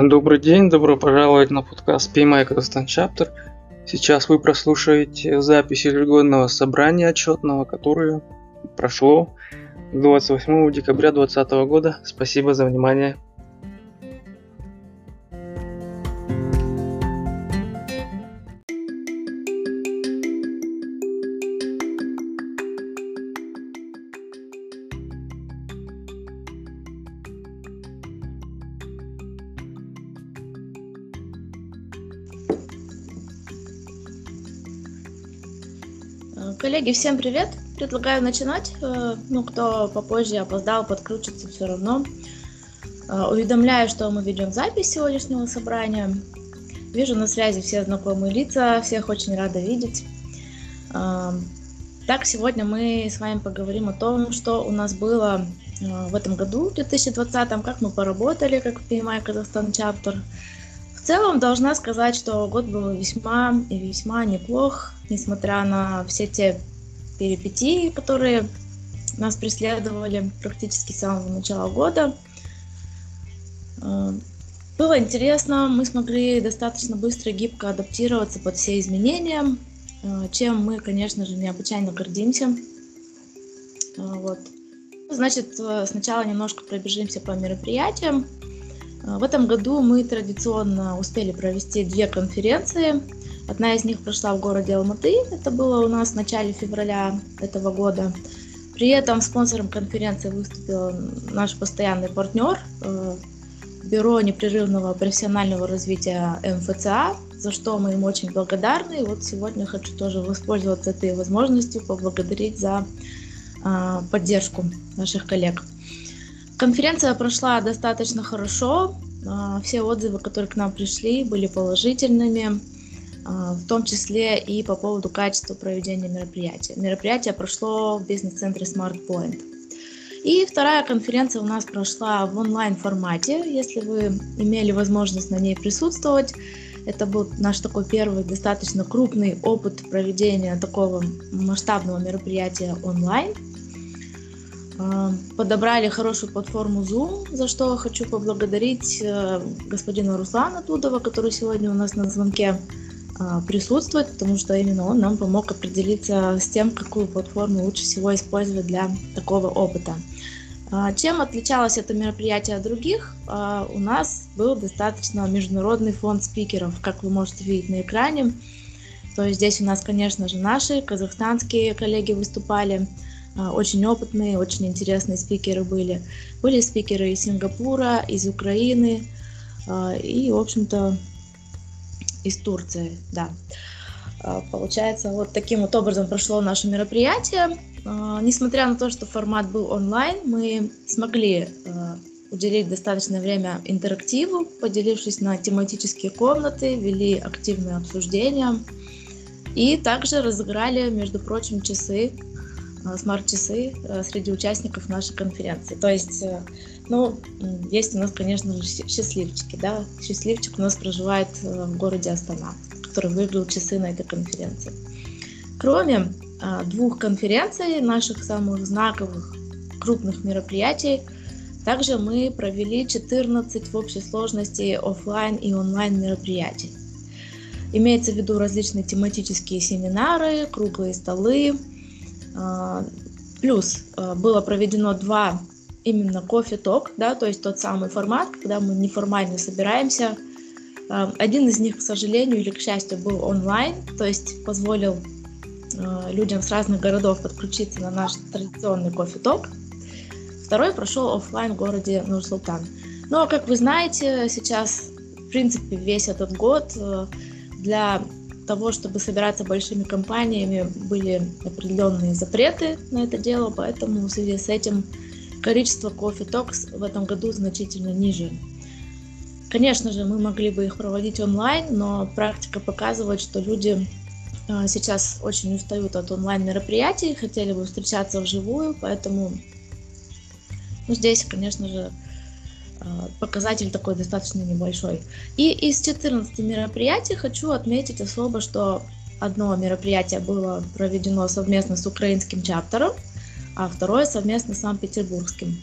Добрый день, добро пожаловать на подкаст PMI Казахстан Chapter. Сейчас вы прослушаете запись ежегодного собрания отчетного, которое прошло 28 декабря 2020 года. Спасибо за внимание. Коллеги, всем привет! Предлагаю начинать. Э, ну, кто попозже опоздал, подключится все равно. Э, уведомляю, что мы ведем запись сегодняшнего собрания. Вижу на связи все знакомые лица, всех очень рада видеть. Э, так, сегодня мы с вами поговорим о том, что у нас было в этом году, в 2020, как мы поработали, как PMI Казахстан Чаптер. В целом, должна сказать, что год был весьма и весьма неплох несмотря на все те перипетии, которые нас преследовали практически с самого начала года. Э, было интересно, мы смогли достаточно быстро и гибко адаптироваться под все изменения, э, чем мы, конечно же, необычайно гордимся. Э, вот. Значит, сначала немножко пробежимся по мероприятиям. В этом году мы традиционно успели провести две конференции – Одна из них прошла в городе Алматы, это было у нас в начале февраля этого года. При этом спонсором конференции выступил наш постоянный партнер, э, Бюро непрерывного профессионального развития МФЦА, за что мы им очень благодарны. И вот сегодня хочу тоже воспользоваться этой возможностью, поблагодарить за э, поддержку наших коллег. Конференция прошла достаточно хорошо. Э, все отзывы, которые к нам пришли, были положительными. А, в том числе и по поводу качества проведения мероприятия. Мероприятие прошло в бизнес-центре Smart Point. И вторая конференция у нас прошла в онлайн-формате. Если вы имели возможность на ней присутствовать, это был наш такой первый достаточно крупный опыт проведения такого масштабного мероприятия онлайн. А, подобрали хорошую платформу Zoom, за что хочу поблагодарить э, господина Руслана Тудова, который сегодня у нас на звонке. А, присутствовать, потому что именно он нам помог определиться с тем, какую платформу лучше всего использовать для такого опыта. А, чем отличалось это мероприятие от других? А, у нас был достаточно международный фонд спикеров, как вы можете видеть на экране. То есть здесь у нас, конечно же, наши казахстанские коллеги выступали, очень опытные, очень интересные спикеры были. Были спикеры из Сингапура, из Украины, и, в общем-то, из Турции, да. А, получается, вот таким вот образом прошло наше мероприятие. А, несмотря на то, что формат был онлайн, мы смогли а, уделить достаточное время интерактиву, поделившись на тематические комнаты, вели активные обсуждения и также разыграли, между прочим, часы, смарт-часы среди участников нашей конференции. То есть э, ну, есть у нас, конечно же, счастливчики, да. Счастливчик у нас проживает э, в городе Астана, который выиграл часы на этой конференции. Кроме а, двух конференций, наших самых знаковых крупных мероприятий, также мы провели 14 в общей сложности офлайн и онлайн мероприятий. Имеется в виду различные тематические семинары, круглые столы. А, плюс а, было проведено два именно кофе-ток, да, то есть тот самый формат, когда мы неформально собираемся. Эм, один из них, к сожалению или к счастью, был онлайн, то есть позволил э, людям с разных городов подключиться на наш традиционный кофе-ток. Второй прошел офлайн в городе Нур-Султан. Но, как вы знаете, сейчас, в принципе, весь этот год э, для того, чтобы собираться большими компаниями, были определенные запреты на это дело, поэтому в связи с этим количество кофе токс в этом году значительно ниже. Конечно же, мы могли бы их проводить онлайн, но практика показывает, что люди а, сейчас очень устают от онлайн-мероприятий, хотели бы встречаться вживую, поэтому ну, здесь, конечно же, а, показатель такой достаточно небольшой. И из 14 мероприятий хочу отметить особо, что одно мероприятие было проведено совместно с украинским чаптером – а второе совместно с Санкт-Петербургским.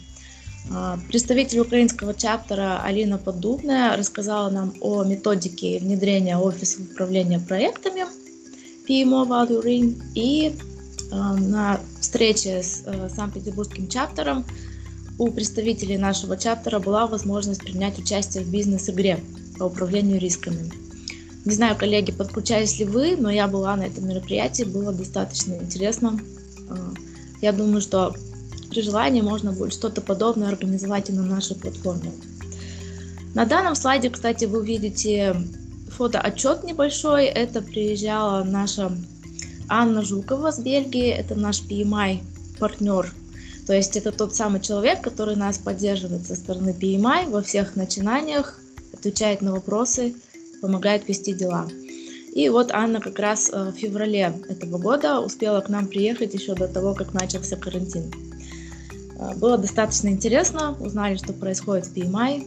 А, представитель украинского чаптера Алина Поддубная рассказала нам о методике внедрения офиса управления проектами PMO Value и а, на встрече с э, Санкт-Петербургским чаптером у представителей нашего чаптера была возможность принять участие в бизнес-игре по управлению рисками. Не знаю, коллеги, подключались ли вы, но я была на этом мероприятии, было достаточно интересно. Я думаю, что при желании можно будет что-то подобное организовать и на нашей платформе. На данном слайде, кстати, вы видите фотоотчет небольшой. Это приезжала наша Анна Жукова с Бельгии. Это наш PMI партнер. То есть это тот самый человек, который нас поддерживает со стороны PMI во всех начинаниях, отвечает на вопросы, помогает вести дела. И вот Анна как раз э, в феврале этого года успела к нам приехать еще до того, как начался карантин. А, было достаточно интересно, узнали, что происходит в PMI.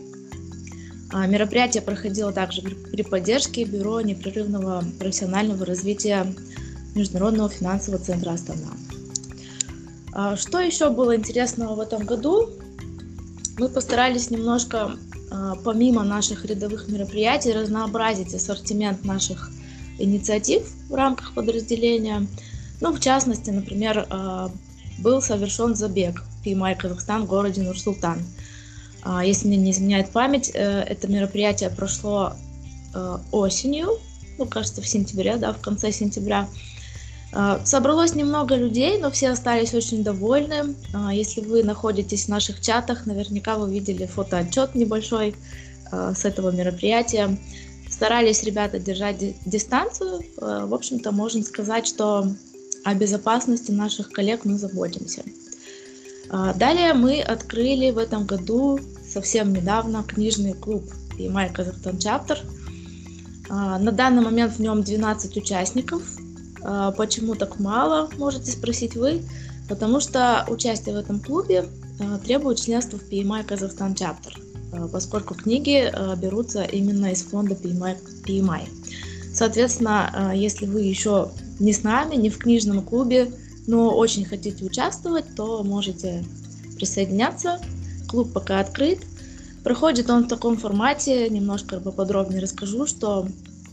А, мероприятие проходило также при поддержке Бюро непрерывного профессионального развития Международного финансового центра Астана. А, что еще было интересного в этом году? Мы постарались немножко, помимо наших рядовых мероприятий, разнообразить ассортимент наших инициатив в рамках подразделения. Ну, в частности, например, был совершен забег PMI Казахстан в городе Нур-Султан. А, если мне не изменяет память, э, это мероприятие прошло э, осенью, ну, кажется, в сентябре, да, в конце сентября. А, собралось немного людей, но все остались очень довольны. А, если вы находитесь в наших чатах, наверняка вы видели фотоотчет небольшой с этого мероприятия. Старались ребята держать дистанцию. В общем-то, можно сказать, что о безопасности наших коллег мы заботимся. А, далее мы открыли в этом году совсем недавно книжный клуб PMI Казахстан Chapter. А, на данный момент в нем 12 участников. Почему так мало, можете спросить вы? Потому что участие в этом клубе требует членства в PMI Казахстан Chapter, поскольку книги берутся именно из фонда PMI. Соответственно, если вы еще не с нами, не в книжном клубе, но очень хотите участвовать, то можете присоединяться. Клуб пока открыт. Проходит он в таком формате, немножко поподробнее расскажу, что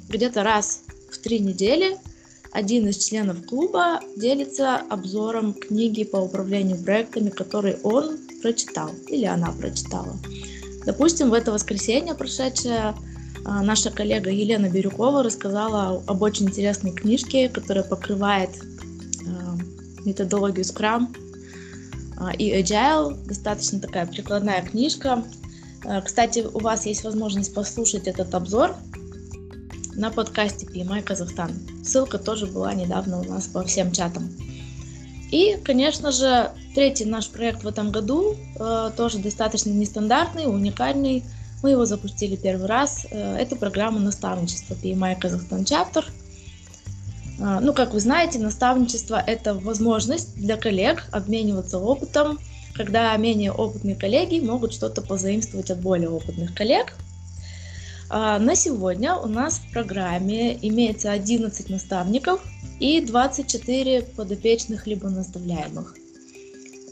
где-то раз в три недели один из членов клуба делится обзором книги по управлению проектами, которые он прочитал или она прочитала. Допустим, в это воскресенье прошедшее а, наша коллега Елена Бирюкова рассказала об очень интересной книжке, которая покрывает методологию Scrum а, и Agile. Достаточно такая прикладная книжка. А, кстати, у вас есть возможность послушать этот обзор на подкасте PMI Казахстан. Ссылка тоже была недавно у нас по всем чатам. И, конечно же, третий наш проект в этом году э, тоже достаточно нестандартный, уникальный. Мы его запустили первый раз. Э, это программа наставничества PMI Казахстан Chapter – а, ну, как вы знаете, наставничество – это возможность для коллег обмениваться опытом, когда менее опытные коллеги могут что-то позаимствовать от более опытных коллег. А, на сегодня у нас в программе имеется 11 наставников и 24 подопечных либо наставляемых.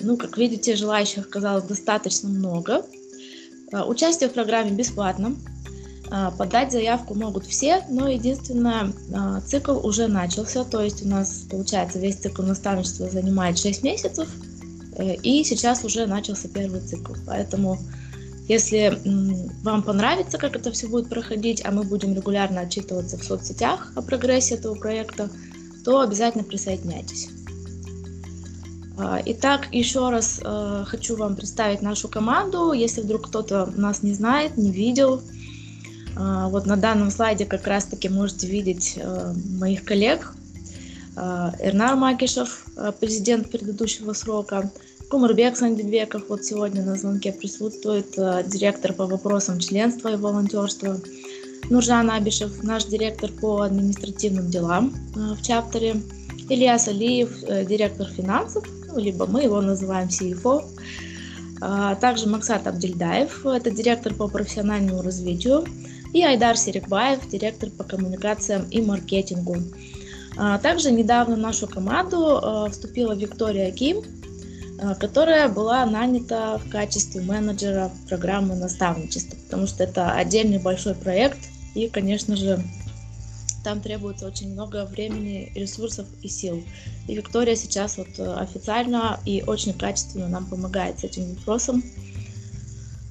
Ну, как видите, желающих оказалось достаточно много. А, участие в программе бесплатно, а, подать заявку могут все, но единственное, цикл уже начался, то есть у нас, получается, весь цикл наставничества занимает 6 месяцев, э, и сейчас уже начался первый цикл. Поэтому, если вам понравится, как это все будет проходить, а мы будем регулярно отчитываться в соцсетях о прогрессе этого проекта, то обязательно присоединяйтесь. А, итак, еще раз э, хочу вам представить нашу команду. Если вдруг кто-то нас не знает, не видел, а, вот на данном слайде как раз-таки можете видеть э, моих коллег. А, Эрнар Макишев, э, президент предыдущего срока, Кумарбек Сандибеков, вот сегодня на звонке присутствует, э, директор по вопросам членства и волонтерства, Нуржан Абишев, наш директор по административным делам в чаптере, Ильяс Алиев, директор финансов, ну, либо мы его называем CFO, также Максат Абдельдаев, это директор по профессиональному развитию, и Айдар Серикбаев, директор по коммуникациям и маркетингу. Также недавно в нашу команду вступила Виктория Ким. Которая была нанята в качестве менеджера программы наставничества, потому что это отдельный большой проект, и, конечно же, там требуется очень много времени, ресурсов и сил. И Виктория сейчас вот официально и очень качественно нам помогает с этим вопросом.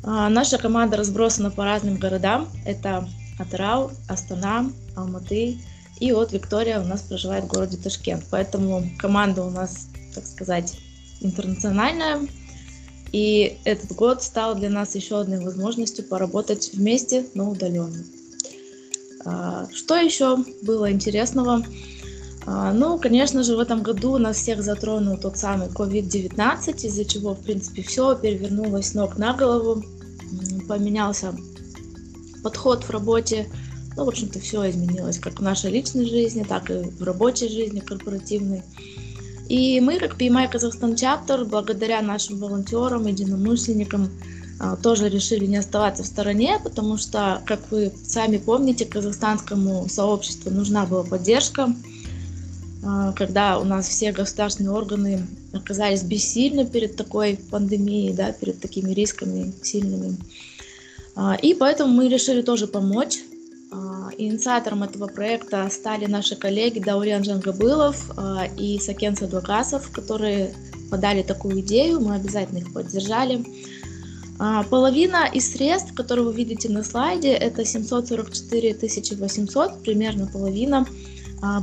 А, наша команда разбросана по разным городам. Это Атырау, Астана, Алматы. И вот Виктория у нас проживает в городе Ташкент. Поэтому команда у нас, так сказать, интернациональная. И этот год стал для нас еще одной возможностью поработать вместе, но удаленно. А, что еще было интересного? А, ну, конечно же, в этом году нас всех затронул тот самый COVID-19, из-за чего, в принципе, все перевернулось ног на голову поменялся подход в работе. Ну, в общем-то, все изменилось как в нашей личной жизни, так и в рабочей жизни корпоративной. И мы, как PMI Казахстан Чаптер, благодаря нашим волонтерам, единомышленникам, а, тоже решили не оставаться в стороне, потому что, как вы сами помните, казахстанскому сообществу нужна была поддержка, а, когда у нас все государственные органы оказались бессильны перед такой пандемией, да, перед такими рисками сильными. А, и поэтому мы решили тоже помочь. А, инициатором этого проекта стали наши коллеги Даурян Джангабылов а, и Сакен Садвакасов, которые подали такую идею, мы обязательно их поддержали. Половина из средств, которые вы видите на слайде, это 744 800, примерно половина,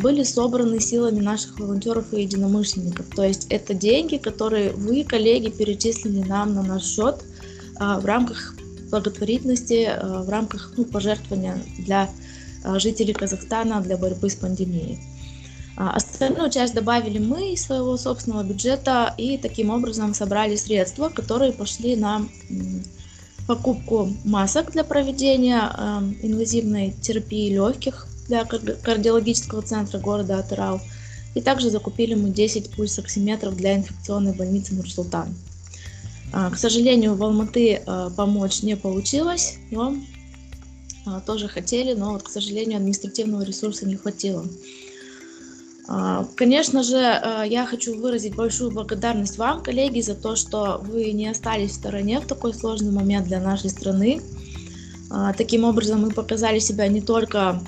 были собраны силами наших волонтеров и единомышленников. То есть это деньги, которые вы, коллеги, перечислили нам на наш счет в рамках благотворительности э, в рамках ну, пожертвования для э, жителей Казахстана для борьбы с пандемией. А остальную часть добавили мы из своего собственного бюджета и таким образом собрали средства, которые пошли на покупку масок для проведения э, инвазивной терапии легких для кардиологического центра города Атырау. И также закупили мы 10 пульсоксиметров для инфекционной больницы Нур-Султан. К сожалению, в Алматы а, помочь не получилось, но а, тоже хотели, но, вот, к сожалению, административного ресурса не хватило. Конечно же, я хочу выразить большую благодарность вам, коллеги, за то, что вы не остались в стороне в такой сложный момент для нашей страны. Таким образом, мы показали себя не только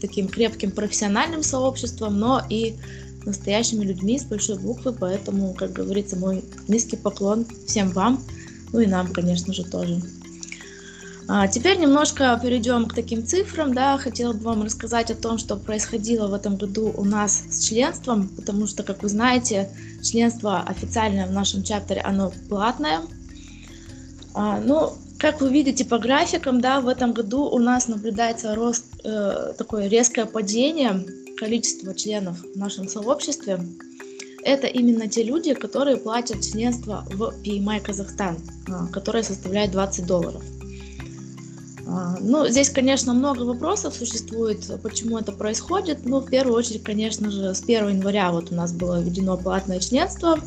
таким крепким профессиональным сообществом, но и настоящими людьми с большой буквы, поэтому, как говорится, мой низкий поклон всем вам, ну и нам, конечно же, тоже. А теперь немножко перейдем к таким цифрам, да, хотела бы вам рассказать о том, что происходило в этом году у нас с членством, потому что, как вы знаете, членство официальное в нашем чаптере, оно платное. А, ну, как вы видите по графикам, да, в этом году у нас наблюдается рост, э, такое резкое падение количество членов в нашем сообществе, это именно те люди, которые платят членство в PMI Казахстан, а, которое составляет 20 долларов. А, ну, здесь, конечно, много вопросов существует, почему это происходит. Ну, в первую очередь, конечно же, с 1 января вот у нас было введено платное членство,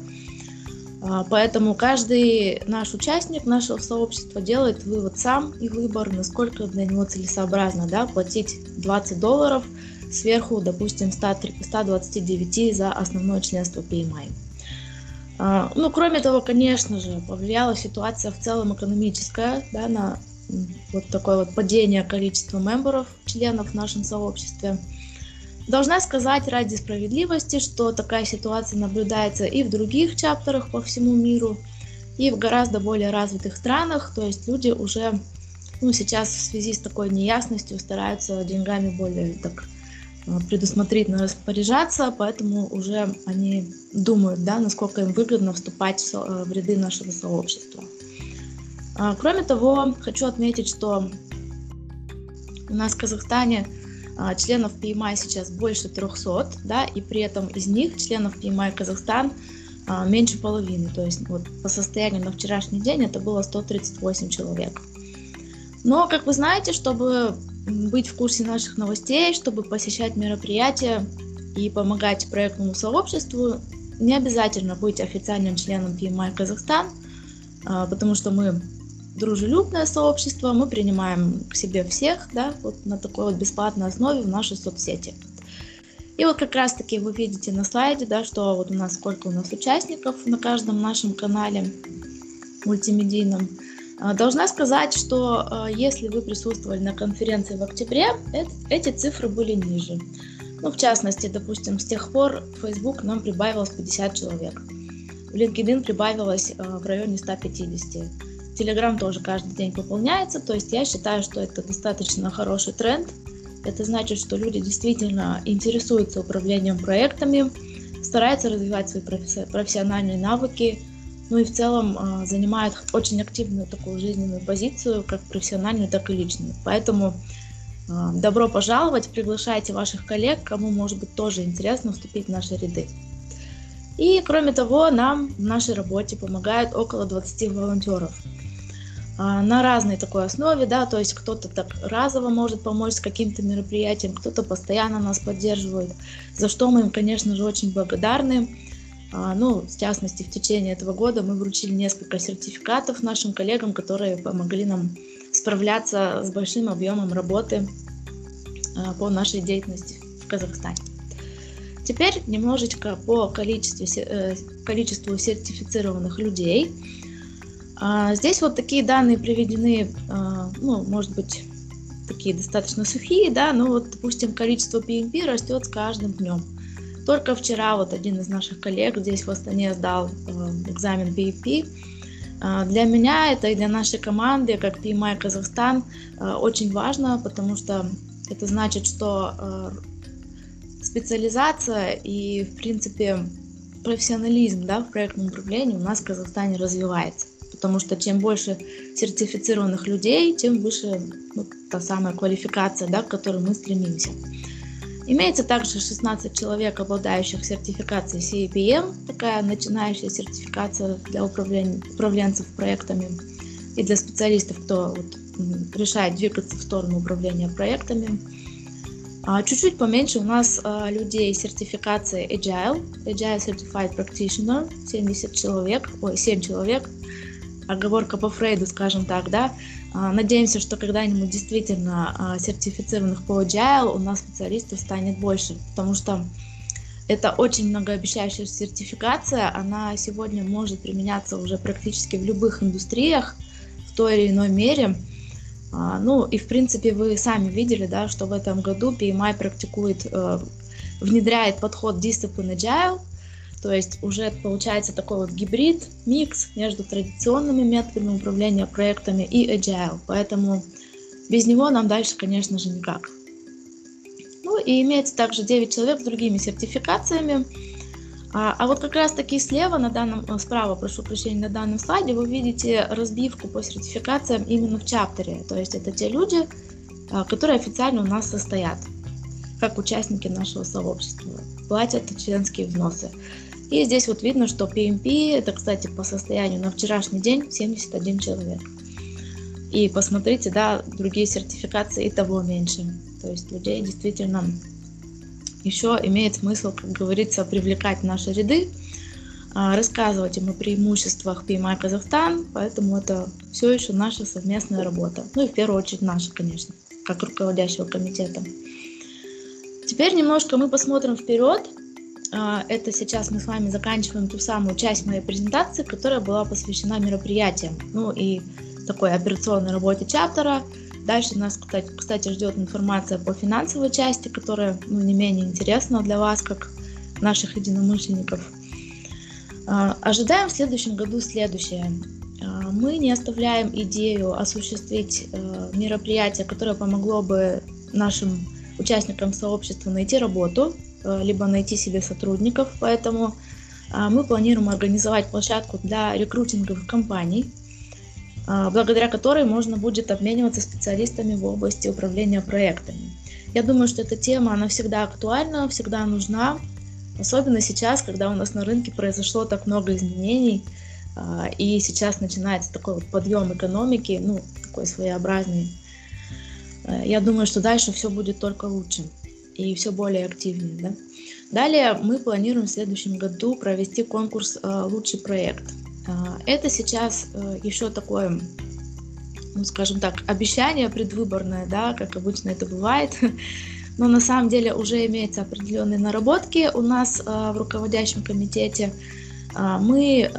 а, поэтому каждый наш участник нашего сообщества делает вывод сам и выбор, насколько для него целесообразно да, платить 20 долларов – сверху, допустим, 129 за основное членство PMI. А, ну, кроме того, конечно же, повлияла ситуация в целом экономическая, да, на вот такое вот падение количества мемберов, членов в нашем сообществе. Должна сказать ради справедливости, что такая ситуация наблюдается и в других чаптерах по всему миру, и в гораздо более развитых странах, то есть люди уже ну, сейчас в связи с такой неясностью стараются деньгами более так предусмотрительно распоряжаться, поэтому уже они думают, да, насколько им выгодно вступать в, э, ряды нашего сообщества. А, кроме того, хочу отметить, что у нас в Казахстане а, членов PMI сейчас больше 300, да, и при этом из них членов PMI Казахстан а, меньше половины. То есть вот по состоянию на вчерашний день это было 138 человек. Но, как вы знаете, чтобы быть в курсе наших новостей, чтобы посещать мероприятия и помогать проектному сообществу, не обязательно быть официальным членом PMI Казахстан, а, потому что мы дружелюбное сообщество, мы принимаем к себе всех, да, вот на такой вот бесплатной основе в нашей соцсети. И вот как раз таки вы видите на слайде, да, что вот у нас сколько у нас участников на каждом нашем канале мультимедийном. А, должна сказать, что а, если вы присутствовали на конференции в октябре, эти цифры были ниже. Ну, в частности, допустим, с тех пор Facebook нам прибавилось 50 человек. В LinkedIn прибавилось а, в районе 150. Telegram тоже каждый день пополняется, то есть я считаю, что это достаточно хороший тренд. Это значит, что люди действительно интересуются управлением проектами, стараются развивать свои профессиональные навыки, ну и в целом э, занимают очень активную такую жизненную позицию, как профессиональную, так и личную. Поэтому э, добро пожаловать, приглашайте ваших коллег, кому может быть тоже интересно вступить в наши ряды. И кроме того, нам в нашей работе помогают около 20 волонтеров на разной такой основе, да, то есть кто-то так разово может помочь с каким-то мероприятием, кто-то постоянно нас поддерживает, за что мы им, конечно же, очень благодарны. А, ну, в частности, в течение этого года мы вручили несколько сертификатов нашим коллегам, которые помогли нам справляться с большим объемом работы а, по нашей деятельности в Казахстане. Теперь немножечко по количеству, э, количеству сертифицированных людей. А, здесь вот такие данные приведены, ну, может быть, такие достаточно сухие, да, но вот, допустим, количество PMP растет с каждым днем. Только вчера вот один из наших коллег здесь в Астане сдал э, экзамен PEP. Э, для меня это и для нашей команды, как PMI Казахстан, э, очень важно, потому что это значит, что специализация и, в принципе, профессионализм да, в проектном управлении у нас в Казахстане развивается. Потому что чем больше сертифицированных людей, тем выше ну, та самая квалификация, да, к которой мы стремимся. Имеется также 16 человек, обладающих сертификацией CAPM, такая начинающая сертификация для управленцев проектами. И для специалистов, кто вот, решает двигаться в сторону управления проектами. А, чуть-чуть поменьше у нас а, людей сертификации Agile, Agile Certified Practitioner, 70 человек, ой, 7 человек, оговорка по Фрейду, скажем так, да, а, Надеемся, что когда-нибудь действительно а, сертифицированных по Agile у нас специалистов станет больше, потому что это очень многообещающая сертификация, она сегодня может применяться уже практически в любых индустриях в той или иной мере. А, ну и в принципе вы сами видели, да, что в этом году PMI практикует, э, внедряет подход Discipline Agile – то есть уже получается такой вот гибрид, микс между традиционными методами управления проектами и agile. Поэтому без него нам дальше, конечно же, никак. Ну и имеется также 9 человек с другими сертификациями. А, а вот как раз таки слева, на данном, э, справа, прошу прощения, на данном слайде вы видите разбивку по сертификациям именно в чаптере. То есть это те люди, а, которые официально у нас состоят, как участники нашего сообщества, платят членские взносы. И здесь вот видно, что PMP, это, кстати, по состоянию на вчерашний день 71 человек. И посмотрите, да, другие сертификации и того меньше. То есть людей действительно еще имеет смысл, как говорится, привлекать в наши ряды, а, рассказывать им о преимуществах PMI Казахстан, поэтому это все еще наша совместная работа. Ну и в первую очередь наша, конечно, как руководящего комитета. Теперь немножко мы посмотрим вперед это сейчас мы с вами заканчиваем ту самую часть моей презентации, которая была посвящена мероприятиям, ну и такой операционной работе чаптера. Дальше нас, кстати, ждет информация по финансовой части, которая ну, не менее интересна для вас, как наших единомышленников. А, ожидаем в следующем году следующее. А, мы не оставляем идею осуществить э, мероприятие, которое помогло бы нашим участникам сообщества найти работу, либо найти себе сотрудников, поэтому а, мы планируем организовать площадку для рекрутинговых компаний, а, благодаря которой можно будет обмениваться специалистами в области управления проектами. Я думаю, что эта тема, она всегда актуальна, всегда нужна, особенно сейчас, когда у нас на рынке произошло так много изменений, а, и сейчас начинается такой вот подъем экономики, ну, такой своеобразный. Э, я думаю, что дальше все будет только лучше и все более активнее. Да? Далее мы планируем в следующем году провести конкурс э, «Лучший проект». Э, это сейчас э, еще такое, ну, скажем так, обещание предвыборное, да, как обычно это бывает. но на самом деле уже имеются определенные наработки у нас в руководящем комитете. Мы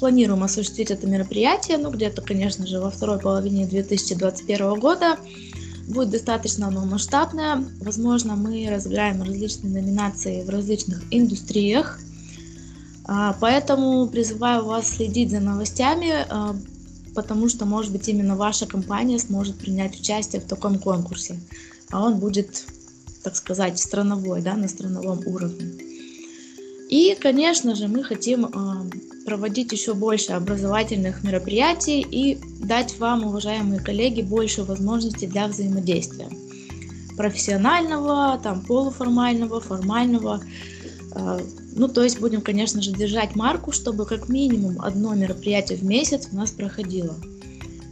планируем осуществить это мероприятие, ну где-то, конечно же, во второй половине 2021 года. Будет достаточно оно масштабное. Возможно, мы разыграем различные номинации в различных индустриях. А, поэтому призываю вас следить за новостями, а, потому что, может быть, именно ваша компания сможет принять участие в таком конкурсе. А он будет, так сказать, страновой, да, на страновом уровне. И, конечно же, мы хотим а, проводить еще больше образовательных мероприятий и дать вам, уважаемые коллеги, больше возможностей для взаимодействия. Профессионального, там, полуформального, формального. А, ну, то есть будем, конечно же, держать марку, чтобы как минимум одно мероприятие в месяц у нас проходило.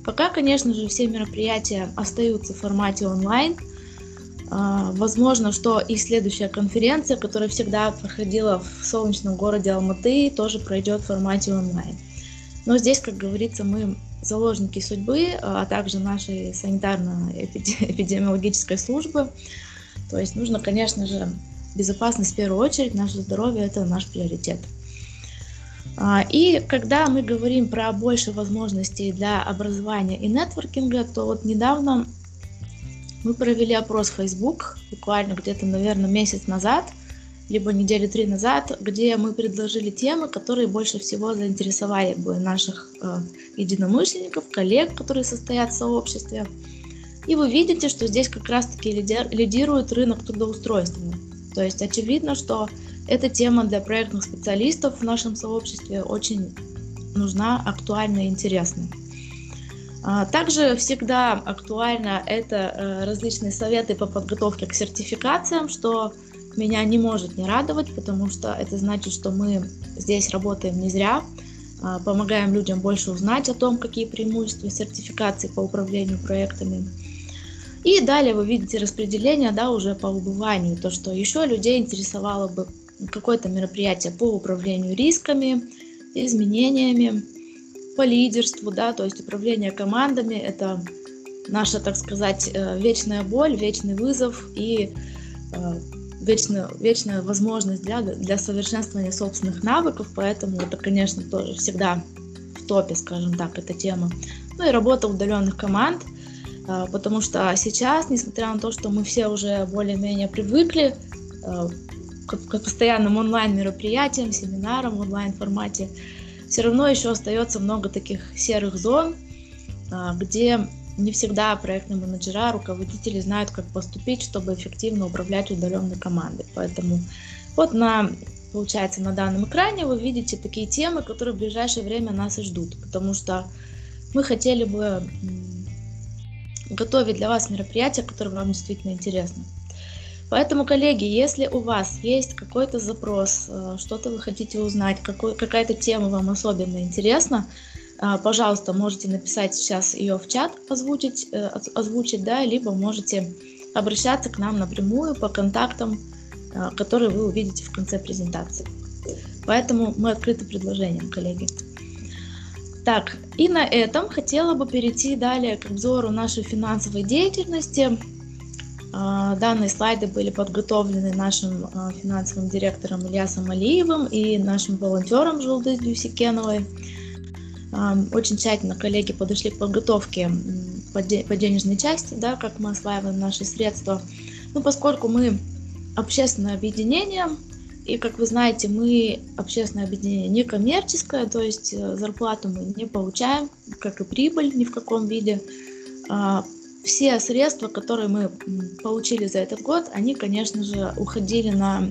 Пока, конечно же, все мероприятия остаются в формате онлайн – возможно, что и следующая конференция, которая всегда проходила в солнечном городе Алматы, тоже пройдет в формате онлайн. Но здесь, как говорится, мы заложники судьбы, а также нашей санитарно-эпидемиологической службы. То есть нужно, конечно же, безопасность в первую очередь, наше здоровье – это наш приоритет. А, и когда мы говорим про больше возможностей для образования и нетворкинга, то вот недавно мы провели опрос в Facebook буквально где-то, наверное, месяц назад, либо недели три назад, где мы предложили темы, которые больше всего заинтересовали бы наших э, единомышленников, коллег, которые состоят в сообществе. И вы видите, что здесь как раз-таки лидирует рынок трудоустройства. То есть очевидно, что эта тема для проектных специалистов в нашем сообществе очень нужна, актуальна и интересна. А, также всегда актуально это э, различные советы по подготовке к сертификациям, что меня не может не радовать, потому что это значит, что мы здесь работаем не зря, а, помогаем людям больше узнать о том, какие преимущества сертификации по управлению проектами. И далее вы видите распределение да, уже по убыванию, то, что еще людей интересовало бы какое-то мероприятие по управлению рисками, изменениями, по лидерству, да, то есть управление командами – это наша, так сказать, э, вечная боль, вечный вызов и э, вечная, вечная возможность для, для совершенствования собственных навыков, поэтому это, конечно, тоже всегда в топе, скажем так, эта тема. Ну и работа удаленных команд, э, потому что сейчас, несмотря на то, что мы все уже более-менее привыкли к, к постоянным онлайн-мероприятиям, семинарам в онлайн-формате, все равно еще остается много таких серых зон, а, где не всегда проектные менеджера, руководители знают, как поступить, чтобы эффективно управлять удаленной командой. Поэтому вот на, получается, на данном экране вы видите такие темы, которые в ближайшее время нас и ждут, потому что мы хотели бы готовить для вас мероприятия, которые вам действительно интересны. Поэтому, коллеги, если у вас есть какой-то запрос, э, что-то вы хотите узнать, какая-то тема вам особенно интересна, э, пожалуйста, можете написать сейчас ее в чат, озвучить, э, озвучить, да, либо можете обращаться к нам напрямую по контактам, которые вы увидите в конце презентации. Поэтому мы открыты предложениям, коллеги. Так, и на этом хотела бы перейти далее к обзору нашей финансовой деятельности. А, данные слайды были подготовлены нашим а, финансовым директором Ильясом Алиевым и нашим волонтером Жулдыз Дюсикеновой. А, очень тщательно коллеги подошли к подготовке по денежной части, да, как мы осваиваем наши средства. Ну, поскольку мы общественное объединение, и, как вы знаете, мы общественное объединение не коммерческое, то есть э, зарплату мы не получаем, как и прибыль ни в каком виде все средства, которые мы получили за этот год, они, конечно же, уходили на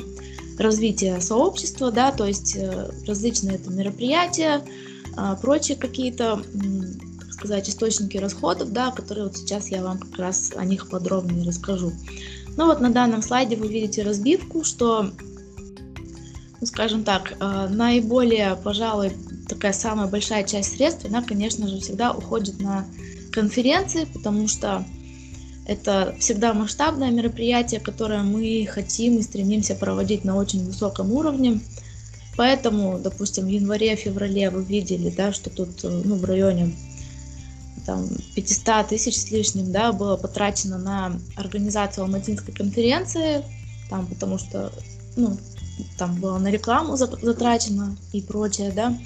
развитие сообщества, да, то есть э, различные это мероприятия, а, прочие какие-то, так сказать, источники расходов, да, которые вот сейчас я вам как раз о них подробнее расскажу. Ну вот на данном слайде вы видите разбивку, что, ну, скажем так, э, наиболее, пожалуй, такая самая большая часть средств, она, конечно же, всегда уходит на конференции, потому что это всегда масштабное мероприятие, которое мы хотим и стремимся проводить на очень высоком уровне. Поэтому, допустим, в январе-феврале вы видели, да, что тут ну, в районе там 500 тысяч с лишним, да, было потрачено на организацию Алматинской конференции, там, потому что, ну, там было на рекламу затрачено и прочее, да.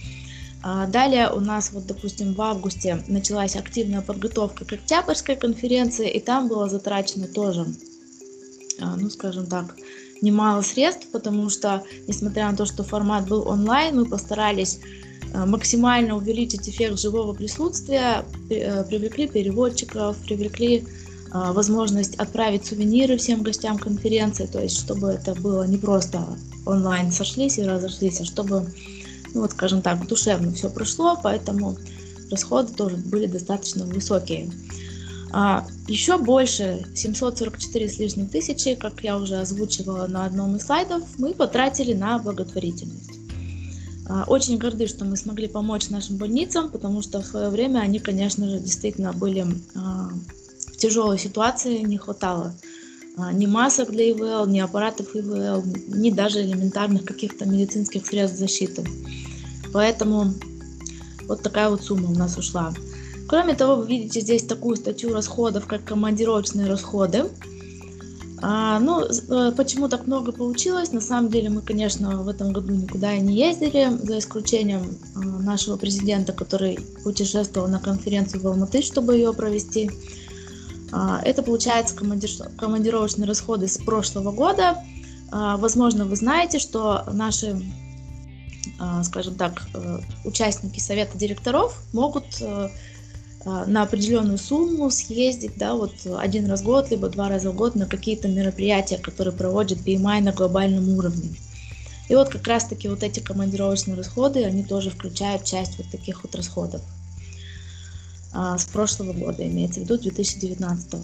А далее у нас, вот, допустим, в августе началась активная подготовка к Октябрьской конференции, и там было затрачено тоже, а, ну, скажем так, немало средств, потому что, несмотря на то, что формат был онлайн, мы постарались а, максимально увеличить эффект живого присутствия, привлекли переводчиков, привлекли возможность отправить сувениры всем гостям конференции, то есть чтобы это было не просто онлайн сошлись и разошлись, а чтобы ну вот, скажем так, душевно все прошло, поэтому расходы тоже были достаточно высокие. А, еще больше, 744 с лишним тысячи, как я уже озвучивала на одном из слайдов, мы потратили на благотворительность. А, очень горды, что мы смогли помочь нашим больницам, потому что в свое время они, конечно же, действительно были а, в тяжелой ситуации, не хватало ни масок для ИВЛ, ни аппаратов ИВЛ, ни даже элементарных каких-то медицинских средств защиты. Поэтому вот такая вот сумма у нас ушла. Кроме того, вы видите здесь такую статью расходов, как командировочные расходы. А, ну, э, почему так много получилось? На самом деле мы, конечно, в этом году никуда и не ездили, за исключением а, нашего президента, который путешествовал на конференцию в Алматы, чтобы ее провести. А, это получается командировочные расходы с прошлого года. А, возможно, вы знаете, что наши, а, скажем так, э, участники совета директоров могут э, на определенную сумму съездить, да, вот один раз в год, либо два раза в год на какие-то мероприятия, которые проводит BMI на глобальном уровне. И вот как раз-таки вот эти командировочные расходы, они тоже включают часть вот таких вот расходов. А, с прошлого года, имеется в виду 2019.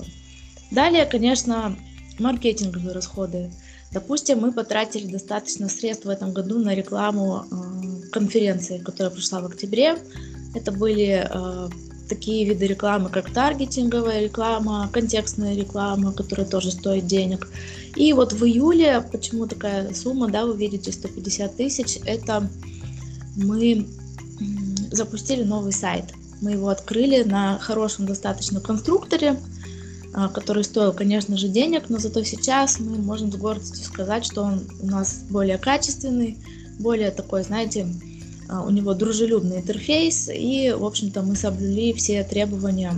Далее, конечно, маркетинговые расходы. Допустим, мы потратили достаточно средств в этом году на рекламу э, конференции, которая прошла в октябре. Это были э, такие виды рекламы, как таргетинговая реклама, контекстная реклама, которая тоже стоит денег. И вот в июле, почему такая сумма, да, вы видите, 150 тысяч, это мы запустили новый сайт – мы его открыли на хорошем достаточно конструкторе, а, который стоил, конечно же, денег, но зато сейчас мы можем с гордостью сказать, что он у нас более качественный, более такой, знаете, а, у него дружелюбный интерфейс, и, в общем-то, мы соблюли все требования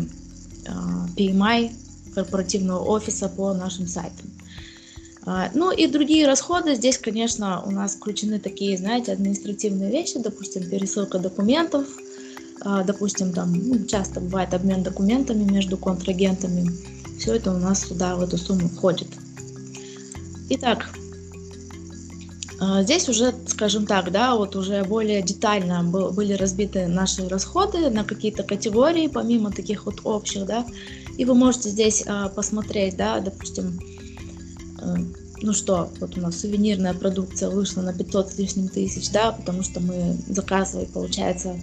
а, PMI корпоративного офиса по нашим сайтам. Ну и другие расходы, здесь, конечно, у нас включены такие, знаете, административные вещи, допустим, пересылка документов, допустим, там ну, часто бывает обмен документами между контрагентами. Все это у нас сюда, в эту сумму входит. Итак, а, здесь уже, скажем так, да, вот уже более детально были разбиты наши расходы на какие-то категории, помимо таких вот общих, да, и вы можете здесь а, посмотреть, да, допустим, ну что, вот у нас сувенирная продукция вышла на 500 с лишним тысяч, да, потому что мы заказывали, получается,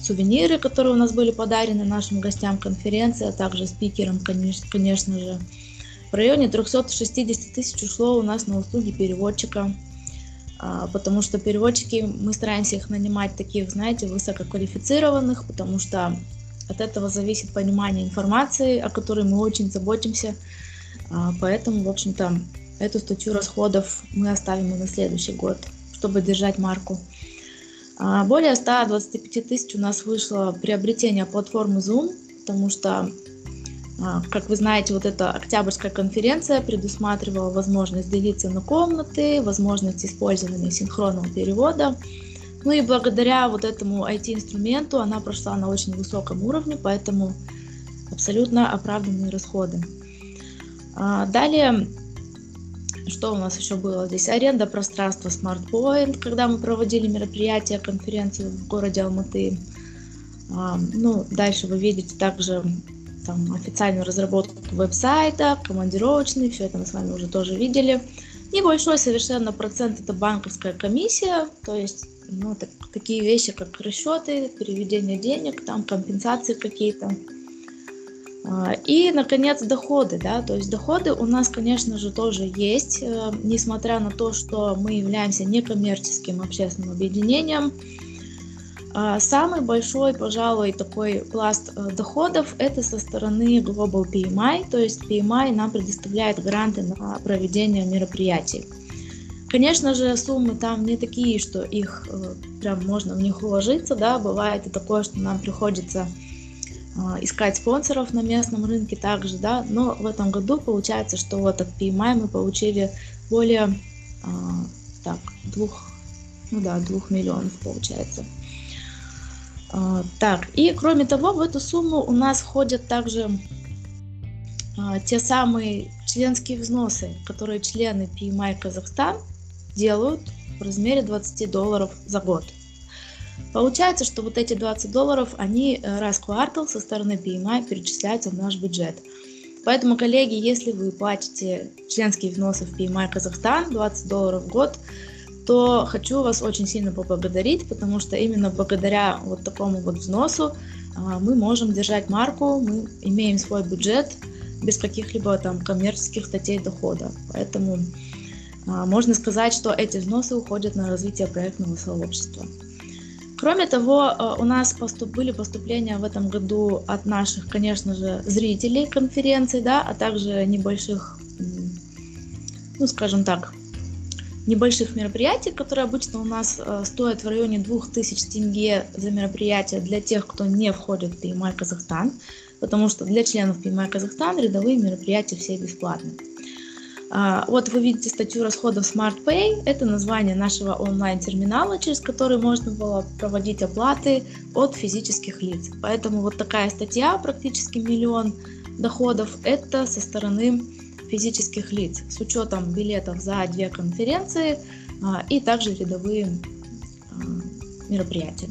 сувениры, которые у нас были подарены нашим гостям конференции, а также спикерам, конечно, конечно же. В районе 360 тысяч ушло у нас на услуги переводчика, а, потому что переводчики, мы стараемся их нанимать таких, знаете, высококвалифицированных, потому что от этого зависит понимание информации, о которой мы очень заботимся. А, поэтому, в общем-то, эту статью расходов мы оставим и на следующий год, чтобы держать марку. А, более 125 тысяч у нас вышло приобретение платформы Zoom, потому что, а, как вы знаете, вот эта октябрьская конференция предусматривала возможность делиться на комнаты, возможность использования синхронного перевода. Ну и благодаря вот этому IT-инструменту она прошла на очень высоком уровне, поэтому абсолютно оправданные расходы. А, далее что у нас еще было здесь? Аренда пространства Smart Point, когда мы проводили мероприятие, конференцию в городе Алматы. А, ну, дальше вы видите также там, официальную разработку веб-сайта, командировочный, все это мы с вами уже тоже видели. Небольшой совершенно процент это банковская комиссия, то есть ну, так, такие вещи, как расчеты, переведение денег, там компенсации какие-то. А, и, наконец, доходы, да, то есть доходы у нас, конечно же, тоже есть, э, несмотря на то, что мы являемся некоммерческим общественным объединением, А самый большой, пожалуй, такой пласт э, доходов – это со стороны Global PMI, то есть PMI нам предоставляет гранты на проведение мероприятий. Конечно же, суммы там не такие, что их э, прям можно в них уложиться, да, бывает и такое, что нам приходится искать спонсоров на местном рынке также, да, но в этом году получается, что вот от PMI мы получили более, а, так, двух, ну да, двух миллионов получается. А, так, и кроме того, в эту сумму у нас входят также те самые членские взносы, которые члены PMI Казахстан делают в размере 20 долларов за год. Получается, что вот эти 20 долларов, они э, раз в квартал со стороны PMI перечисляются в наш бюджет. Поэтому, коллеги, если вы платите членские взносы в PMI Казахстан 20 долларов в год, то хочу вас очень сильно поблагодарить, потому что именно благодаря вот такому вот взносу а, мы можем держать марку, мы имеем свой бюджет без каких-либо там коммерческих статей дохода. Поэтому а, можно сказать, что эти взносы уходят на развитие проектного сообщества. Кроме того, э, у нас поступ, были поступления в этом году от наших, конечно же, зрителей конференции, да, а также небольших, ну, скажем так, небольших мероприятий, которые обычно у нас э, стоят в районе 2000 тенге за мероприятие для тех, кто не входит в PMI Казахстан, потому что для членов PMI Казахстан рядовые мероприятия все бесплатные. А, вот вы видите статью расходов SmartPay. Это название нашего онлайн-терминала, через который можно было проводить оплаты от физических лиц. Поэтому вот такая статья, практически миллион доходов, это со стороны физических лиц с учетом билетов за две конференции а, и также рядовые мероприятия.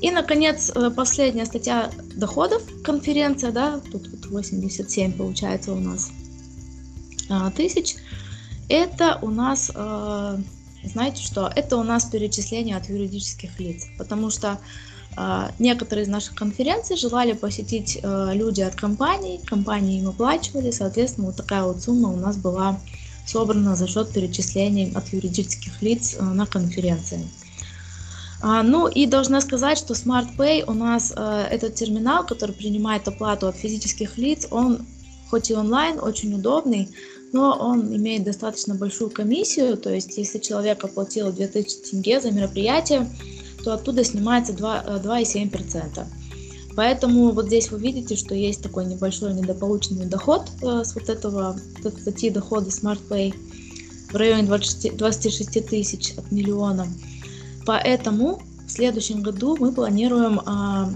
И, наконец, э, последняя статья доходов, конференция, да, тут вот 87 получается у нас тысяч. Это у нас, а, знаете что, это у нас перечисление от юридических лиц, потому что а, некоторые из наших конференций желали посетить люди от компаний, компании им оплачивали, соответственно, вот такая вот сумма у нас была собрана за счет перечислений от юридических лиц на конференции. Ну и должна сказать, что SmartPay у нас этот терминал, который принимает оплату от физических лиц, он хоть и онлайн, очень удобный, но он имеет достаточно большую комиссию, то есть если человек оплатил 2000 тенге за мероприятие, то оттуда снимается 2,7%. Э, Поэтому вот здесь вы видите, что есть такой небольшой недополученный доход э, с вот этого вот статьи дохода SmartPay в районе 26, 26 тысяч от миллиона. Поэтому в следующем году мы планируем а,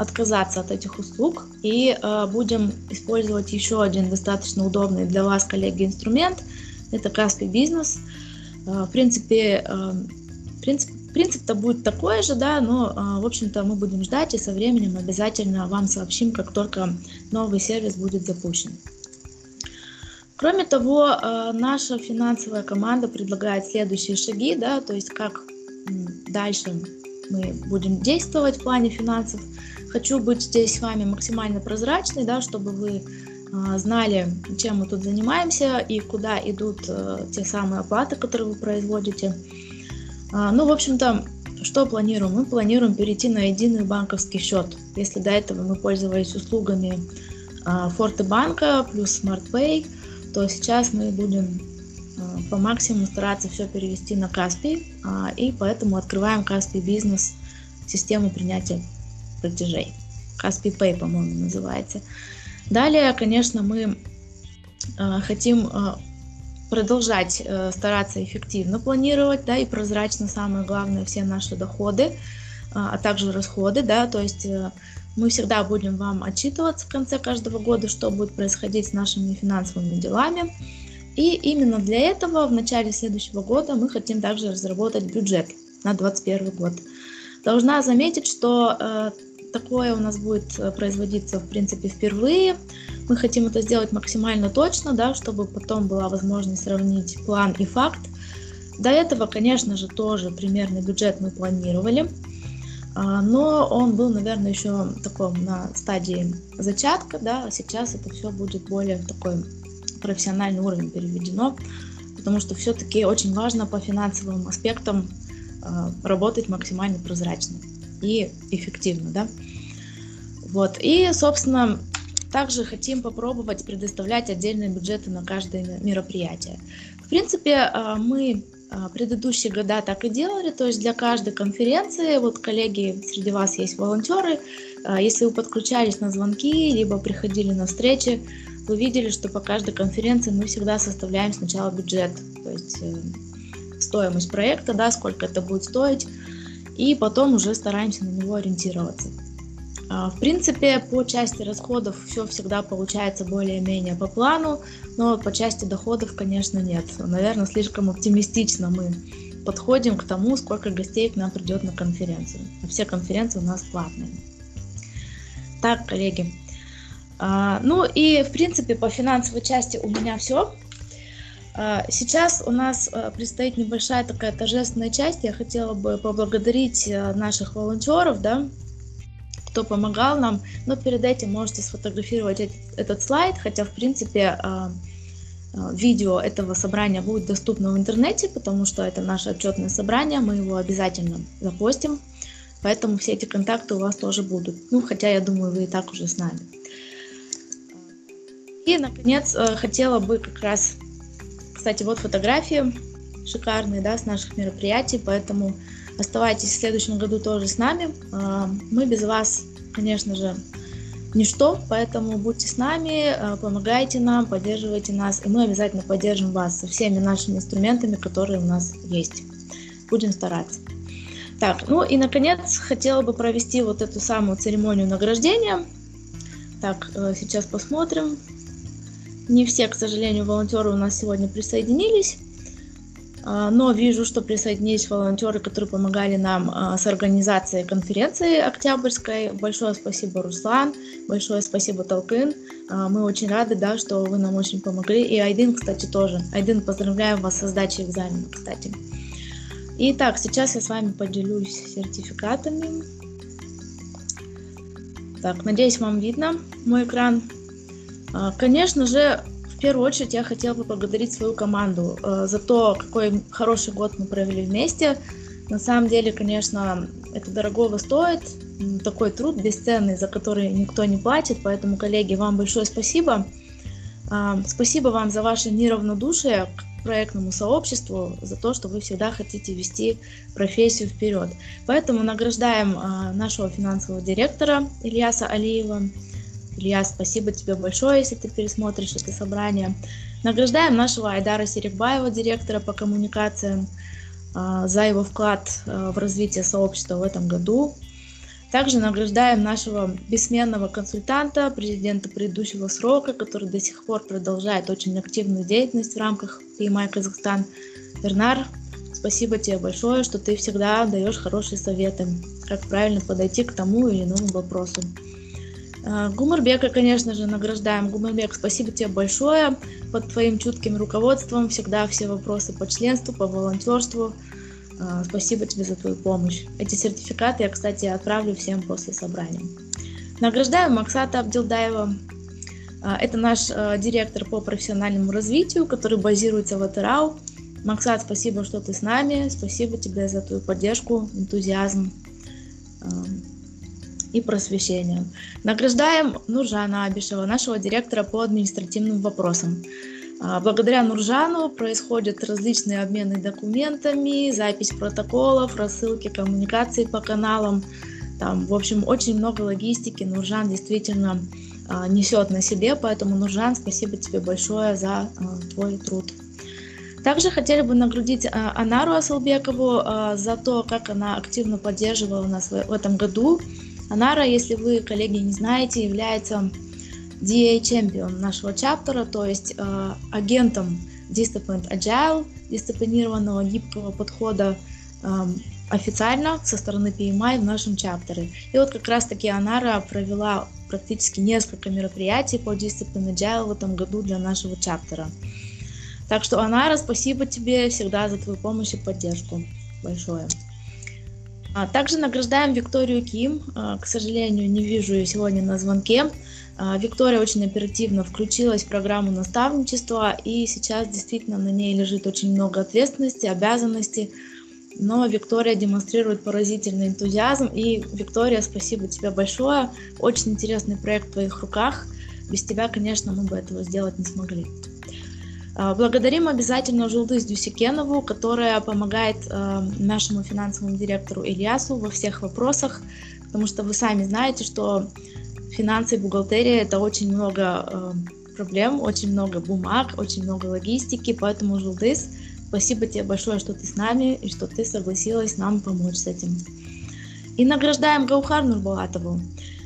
отказаться от этих услуг и э, будем использовать еще один достаточно удобный для вас, коллеги, инструмент. Это Каспи Бизнес. Э, в принципе, э, принцип, принцип-то будет такой же, да, но, э, в общем-то, мы будем ждать и со временем обязательно вам сообщим, как только новый сервис будет запущен. Кроме того, э, наша финансовая команда предлагает следующие шаги, да, то есть как дальше мы будем действовать в плане финансов. Хочу быть здесь с вами максимально прозрачной, да, чтобы вы а, знали, чем мы тут занимаемся и куда идут а, те самые оплаты, которые вы производите. А, ну, в общем-то, что планируем? Мы планируем перейти на единый банковский счет. Если до этого мы пользовались услугами Форте банка плюс SmartPay, то сейчас мы будем по максимуму стараться все перевести на Каспий, и поэтому открываем Каспий бизнес систему принятия платежей. Каспи Pay, по-моему, называется. Далее, конечно, мы э, хотим э, продолжать э, стараться эффективно планировать, да, и прозрачно, самое главное, все наши доходы, э, а также расходы, да, то есть э, мы всегда будем вам отчитываться в конце каждого года, что будет происходить с нашими финансовыми делами. И именно для этого в начале следующего года мы хотим также разработать бюджет на 2021 год. Должна заметить, что э, такое у нас будет э, производиться, в принципе, впервые. Мы хотим это сделать максимально точно, да, чтобы потом была возможность сравнить план и факт. До этого, конечно же, тоже примерный бюджет мы планировали, а, но он был, наверное, еще таком на стадии зачатка, да, а сейчас это все будет более в такой профессиональный уровень переведено, потому что все-таки очень важно по финансовым аспектам а, работать максимально прозрачно. И эффективно, да. Вот, и, собственно, также хотим попробовать предоставлять отдельные бюджеты на каждое мероприятие. В принципе, а, мы а, предыдущие года так и делали, то есть для каждой конференции, вот коллеги, среди вас есть волонтеры, а, если вы подключались на звонки, либо приходили на встречи, вы видели, что по каждой конференции мы всегда составляем сначала бюджет, то есть э, стоимость проекта, да, сколько это будет стоить, и потом уже стараемся на него ориентироваться. А, в принципе, по части расходов все всегда получается более-менее по плану, но по части доходов, конечно, нет. Наверное, слишком оптимистично мы подходим к тому, сколько гостей к нам придет на конференцию. А все конференции у нас платные. Так, коллеги. А, ну и, в принципе, по финансовой части у меня все. А, сейчас у нас предстоит небольшая такая торжественная часть. Я хотела бы поблагодарить наших волонтеров, да, кто помогал нам. Но перед этим можете сфотографировать этот слайд, хотя, в принципе, а, а, видео этого собрания будет доступно в интернете, потому что это наше отчетное собрание, мы его обязательно запостим, поэтому все эти контакты у вас тоже будут. Ну, хотя, я думаю, вы и так уже с нами. И, наконец, э, хотела бы как раз, кстати, вот фотографии шикарные, да, с наших мероприятий, поэтому Оставайтесь в следующем году тоже с нами. А, мы без вас, конечно же, ничто, поэтому будьте с нами, а, помогайте нам, поддерживайте нас, и мы обязательно поддержим вас со всеми нашими инструментами, которые у нас есть. Будем стараться. Так, ну и наконец хотела бы провести вот эту самую церемонию награждения. Так, э, сейчас посмотрим. Не все, к сожалению, волонтеры у нас сегодня присоединились. А, но вижу, что присоединились волонтеры, которые помогали нам а, с организацией конференции Октябрьской. Большое спасибо, Руслан, большое спасибо, Толкын. А, мы очень рады, да, что вы нам очень помогли. И Айдин, кстати, тоже. Айдин, поздравляю вас со сдачей экзамена, кстати. Итак, сейчас я с вами поделюсь сертификатами. Так, надеюсь, вам видно мой экран. Конечно же, в первую очередь я хотела бы поблагодарить свою команду э, за то, какой хороший год мы провели вместе. На самом деле, конечно, это дорогого стоит, такой труд бесценный, за который никто не платит, поэтому, коллеги, вам большое спасибо. Э, спасибо вам за ваше неравнодушие к проектному сообществу, за то, что вы всегда хотите вести профессию вперед. Поэтому награждаем э, нашего финансового директора Ильяса Алиева, Илья, спасибо тебе большое, если ты пересмотришь это собрание. Награждаем нашего Айдара Серикбаева, директора по коммуникациям, а, за его вклад а, в развитие сообщества в этом году. Также награждаем нашего бессменного консультанта, президента предыдущего срока, который до сих пор продолжает очень активную деятельность в рамках PMI Казахстан. Бернар, спасибо тебе большое, что ты всегда даешь хорошие советы, как правильно подойти к тому или иному вопросу. А, Гумарбека, конечно же, награждаем. Гумарбек, спасибо тебе большое. Под твоим чутким руководством всегда все вопросы по членству, по волонтерству. А, спасибо тебе за твою помощь. Эти сертификаты я, кстати, отправлю всем после собрания. Награждаем Максата Абдилдаева. А, это наш директор по профессиональному развитию, который базируется в Атырау. Максат, спасибо, что ты с нами. Спасибо тебе за твою поддержку, энтузиазм и просвещением. Награждаем Нуржана Абишева, нашего директора по административным вопросам. А, благодаря Нуржану происходят различные обмены документами, запись протоколов, рассылки коммуникаций по каналам. Там, в общем, очень много логистики Нуржан действительно а, несет на себе, поэтому, Нуржан, спасибо тебе большое за а, твой труд. Также хотели бы нагрудить Анару Асалбекову за то, как она активно поддерживала нас в этом году Анара, если вы, коллеги, не знаете, является DA чемпион нашего чаптера, то есть э, агентом Disciplined Agile, дисциплинированного гибкого подхода э, официально со стороны PMI в нашем чаптере. И вот как раз таки Анара провела практически несколько мероприятий по Disciplined Agile в этом году для нашего чаптера. Так что, Анара, спасибо тебе всегда за твою помощь и поддержку. Большое. А также награждаем Викторию Ким. А, к сожалению, не вижу ее сегодня на звонке. А, Виктория очень оперативно включилась в программу наставничества, и сейчас действительно на ней лежит очень много ответственности, обязанностей. но Виктория демонстрирует поразительный энтузиазм. И, Виктория, спасибо тебе большое. Очень интересный проект в твоих руках. Без тебя, конечно, мы бы этого сделать не смогли. А, благодарим обязательно Жулдыс Дюсикенову, которая помогает э, нашему финансовому директору Ильясу во всех вопросах, потому что вы сами знаете, что финансы и бухгалтерия это очень много э, проблем, очень много бумаг, очень много логистики, поэтому Жулдыс, спасибо тебе большое, что ты с нами и что ты согласилась нам помочь с этим. И награждаем Гаухар Нурбалатову.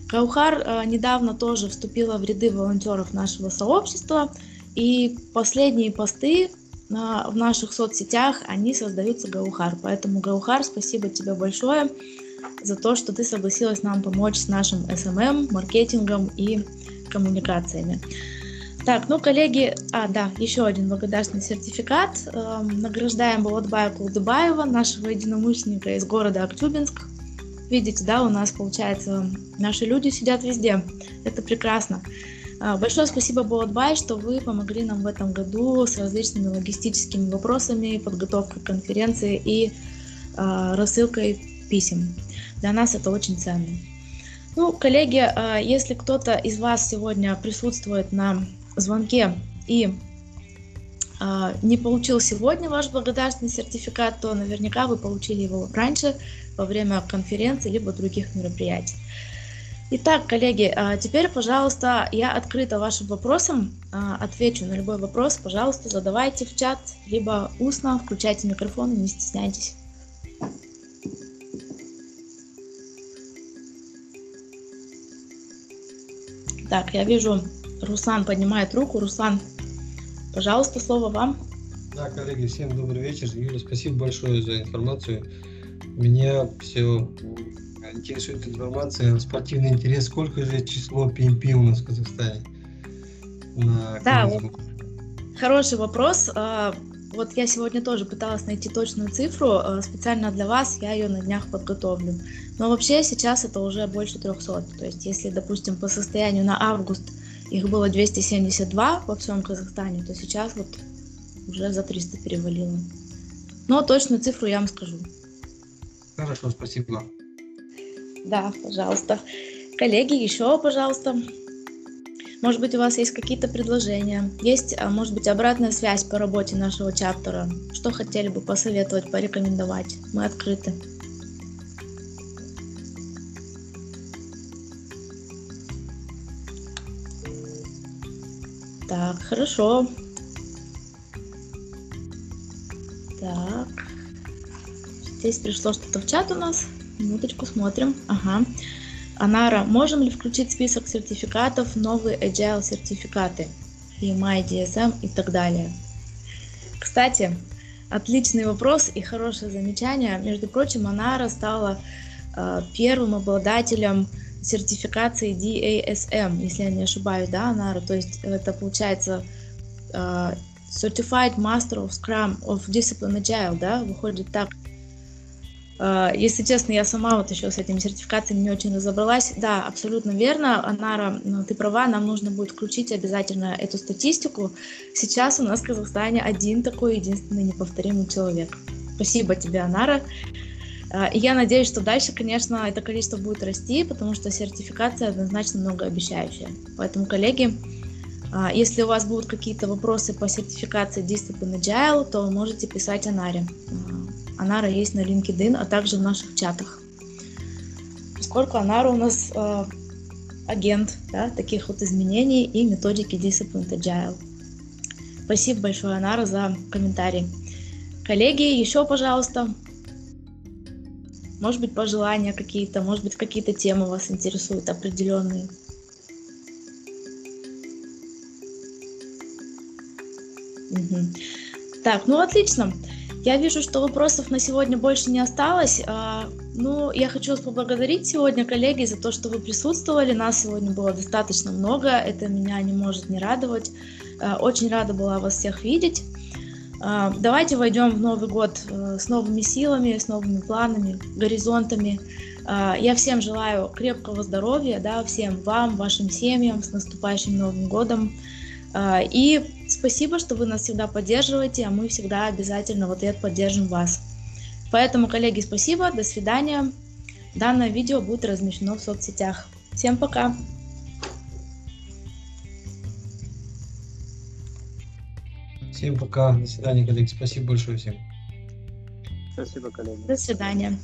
Гаухар э, недавно тоже вступила в ряды волонтеров нашего сообщества, и последние посты на, в наших соцсетях, они создаются Гаухар. Поэтому, Гаухар, спасибо тебе большое за то, что ты согласилась нам помочь с нашим SMM, маркетингом и коммуникациями. Так, ну, коллеги, а, да, еще один благодарственный сертификат. Э, награждаем Болотбая Кулдыбаева, нашего единомышленника из города Актюбинск. Видите, да, у нас, получается, наши люди сидят везде. Это прекрасно. А, большое спасибо, Болотбай, что вы помогли нам в этом году с различными логистическими вопросами, подготовкой конференции и э, рассылкой писем. Для нас это очень ценно. Ну, коллеги, э, если кто-то из вас сегодня присутствует на звонке и не получил сегодня ваш благодарственный сертификат, то наверняка вы получили его раньше во время конференции либо других мероприятий. Итак, коллеги, а, теперь, пожалуйста, я открыта вашим вопросам, а, отвечу на любой вопрос, пожалуйста, задавайте в чат, либо устно, включайте микрофон, не стесняйтесь. Так, я вижу, Руслан поднимает руку. Руслан, пожалуйста, слово вам. Да, коллеги, всем добрый вечер. Юля, спасибо большое за информацию. Меня все интересует информация, спортивный интерес. Сколько же число PMP у нас в Казахстане? На да, хороший вопрос. А, вот я сегодня тоже пыталась найти точную цифру. А, специально для вас я ее на днях подготовлю. Но вообще сейчас это уже больше 300. То есть если, допустим, по состоянию на август их было 272 во всем Казахстане, то сейчас вот уже за 300 перевалило. Но точную цифру я вам скажу. Хорошо, спасибо. Да, пожалуйста. Коллеги, еще, пожалуйста. Может быть, у вас есть какие-то предложения? Есть, а, может быть, обратная связь по работе нашего чаптера? Что хотели бы посоветовать, порекомендовать? Мы открыты. Так, хорошо. Так. Здесь пришло что-то в чат у нас. Минуточку смотрим. Ага. Анара, можем ли включить список сертификатов, новые Agile сертификаты, EMI, DSM и так далее? Кстати, отличный вопрос и хорошее замечание. Между прочим, Анара стала э, первым обладателем сертификации DASM, если я не ошибаюсь, да, Анара? То есть это получается э, Certified Master of Scrum of Discipline Agile, да, выходит так. А, если честно, я сама вот еще с этими сертификациями не очень разобралась. Да, абсолютно верно, Анара, ну, ты права, нам нужно будет включить обязательно эту статистику. Сейчас у нас в Казахстане один такой единственный неповторимый человек. Спасибо тебе, Анара. А, и я надеюсь, что дальше, конечно, это количество будет расти, потому что сертификация однозначно многообещающая. Поэтому, коллеги, а, если у вас будут какие-то вопросы по сертификации Discipline Agile, то можете писать Анаре. Анара есть на LinkedIn, а также в наших чатах. Поскольку Анара у нас э, агент да, таких вот изменений и методики Disciplined Agile. Спасибо большое, Анара, за комментарий. Коллеги, еще, пожалуйста, может быть, пожелания какие-то, может быть, какие-то темы вас интересуют определенные. Угу. Так, ну отлично. Я вижу, что вопросов на сегодня больше не осталось. А, ну, я хочу вас поблагодарить сегодня, коллеги, за то, что вы присутствовали. Нас сегодня было достаточно много. Это меня не может не радовать. А, очень рада была вас всех видеть. А, давайте войдем в Новый год э, с новыми силами, с новыми планами, горизонтами. Я всем желаю крепкого здоровья, да, всем вам, вашим семьям, с наступающим Новым годом. И спасибо, что вы нас всегда поддерживаете, а мы всегда обязательно в ответ поддержим вас. Поэтому, коллеги, спасибо, до свидания. Данное видео будет размещено в соцсетях. Всем пока! Всем пока. До свидания, коллеги. Спасибо большое всем. Спасибо, коллеги. До свидания.